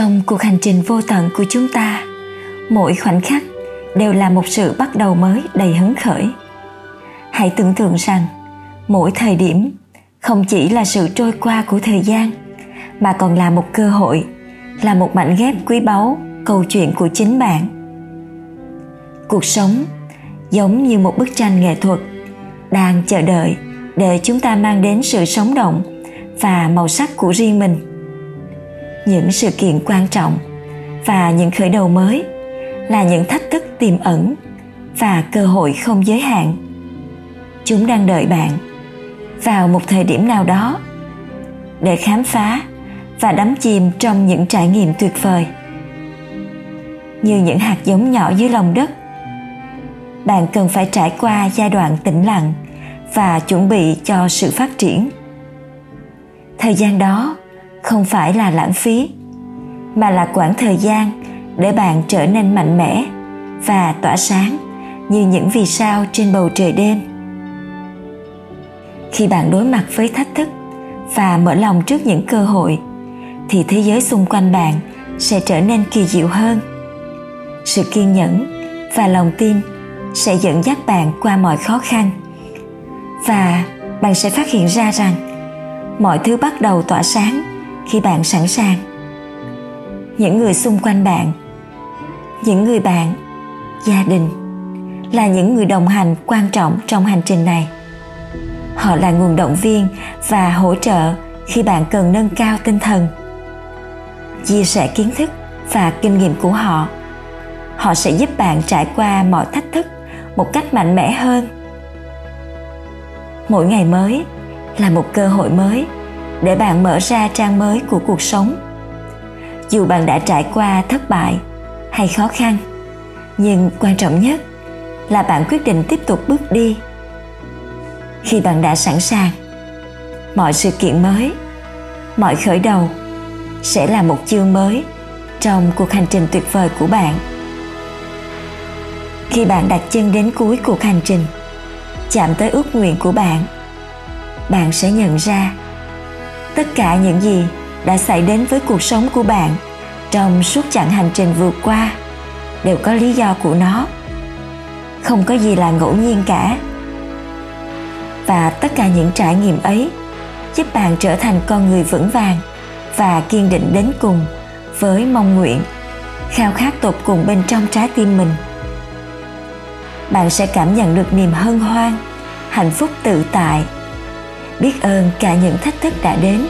Trong cuộc hành trình vô tận của chúng ta, mỗi khoảnh khắc đều là một sự bắt đầu mới đầy hứng khởi. Hãy tưởng tượng rằng, mỗi thời điểm không chỉ là sự trôi qua của thời gian, mà còn là một cơ hội, là một mảnh ghép quý báu câu chuyện của chính bạn. Cuộc sống giống như một bức tranh nghệ thuật đang chờ đợi để chúng ta mang đến sự sống động và màu sắc của riêng mình những sự kiện quan trọng và những khởi đầu mới là những thách thức tiềm ẩn và cơ hội không giới hạn. Chúng đang đợi bạn vào một thời điểm nào đó để khám phá và đắm chìm trong những trải nghiệm tuyệt vời. Như những hạt giống nhỏ dưới lòng đất, bạn cần phải trải qua giai đoạn tĩnh lặng và chuẩn bị cho sự phát triển. Thời gian đó không phải là lãng phí, mà là quãng thời gian để bạn trở nên mạnh mẽ và tỏa sáng như những vì sao trên bầu trời đêm. Khi bạn đối mặt với thách thức và mở lòng trước những cơ hội, thì thế giới xung quanh bạn sẽ trở nên kỳ diệu hơn. Sự kiên nhẫn và lòng tin sẽ dẫn dắt bạn qua mọi khó khăn và bạn sẽ phát hiện ra rằng mọi thứ bắt đầu tỏa sáng khi bạn sẵn sàng. Những người xung quanh bạn, những người bạn, gia đình là những người đồng hành quan trọng trong hành trình này. Họ là nguồn động viên và hỗ trợ khi bạn cần nâng cao tinh thần. Chia sẻ kiến thức và kinh nghiệm của họ họ sẽ giúp bạn trải qua mọi thách thức một cách mạnh mẽ hơn. Mỗi ngày mới là một cơ hội mới để bạn mở ra trang mới của cuộc sống. Dù bạn đã trải qua thất bại hay khó khăn, nhưng quan trọng nhất là bạn quyết định tiếp tục bước đi. Khi bạn đã sẵn sàng, mọi sự kiện mới, mọi khởi đầu sẽ là một chương mới trong cuộc hành trình tuyệt vời của bạn. Khi bạn đặt chân đến cuối cuộc hành trình, chạm tới ước nguyện của bạn bạn sẽ nhận ra tất cả những gì đã xảy đến với cuộc sống của bạn trong suốt chặng hành trình vượt qua đều có lý do của nó. Không có gì là ngẫu nhiên cả. Và tất cả những trải nghiệm ấy giúp bạn trở thành con người vững vàng và kiên định đến cùng với mong nguyện khao khát tột cùng bên trong trái tim mình. Bạn sẽ cảm nhận được niềm hân hoan, hạnh phúc tự tại biết ơn cả những thách thức đã đến.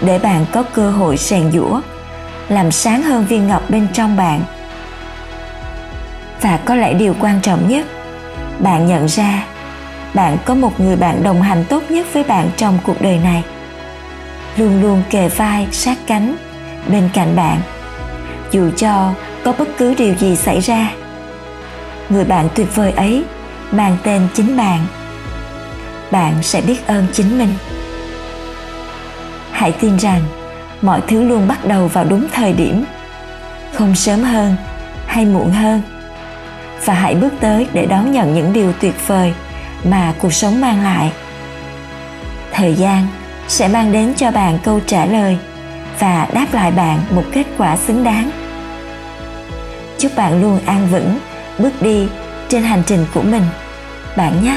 Để bạn có cơ hội rèn giũa, làm sáng hơn viên ngọc bên trong bạn. Và có lẽ điều quan trọng nhất, bạn nhận ra bạn có một người bạn đồng hành tốt nhất với bạn trong cuộc đời này. Luôn luôn kề vai, sát cánh bên cạnh bạn. Dù cho có bất cứ điều gì xảy ra, người bạn tuyệt vời ấy mang tên chính bạn bạn sẽ biết ơn chính mình. Hãy tin rằng, mọi thứ luôn bắt đầu vào đúng thời điểm. Không sớm hơn, hay muộn hơn. Và hãy bước tới để đón nhận những điều tuyệt vời mà cuộc sống mang lại. Thời gian sẽ mang đến cho bạn câu trả lời và đáp lại bạn một kết quả xứng đáng. Chúc bạn luôn an vững, bước đi trên hành trình của mình. Bạn nhé!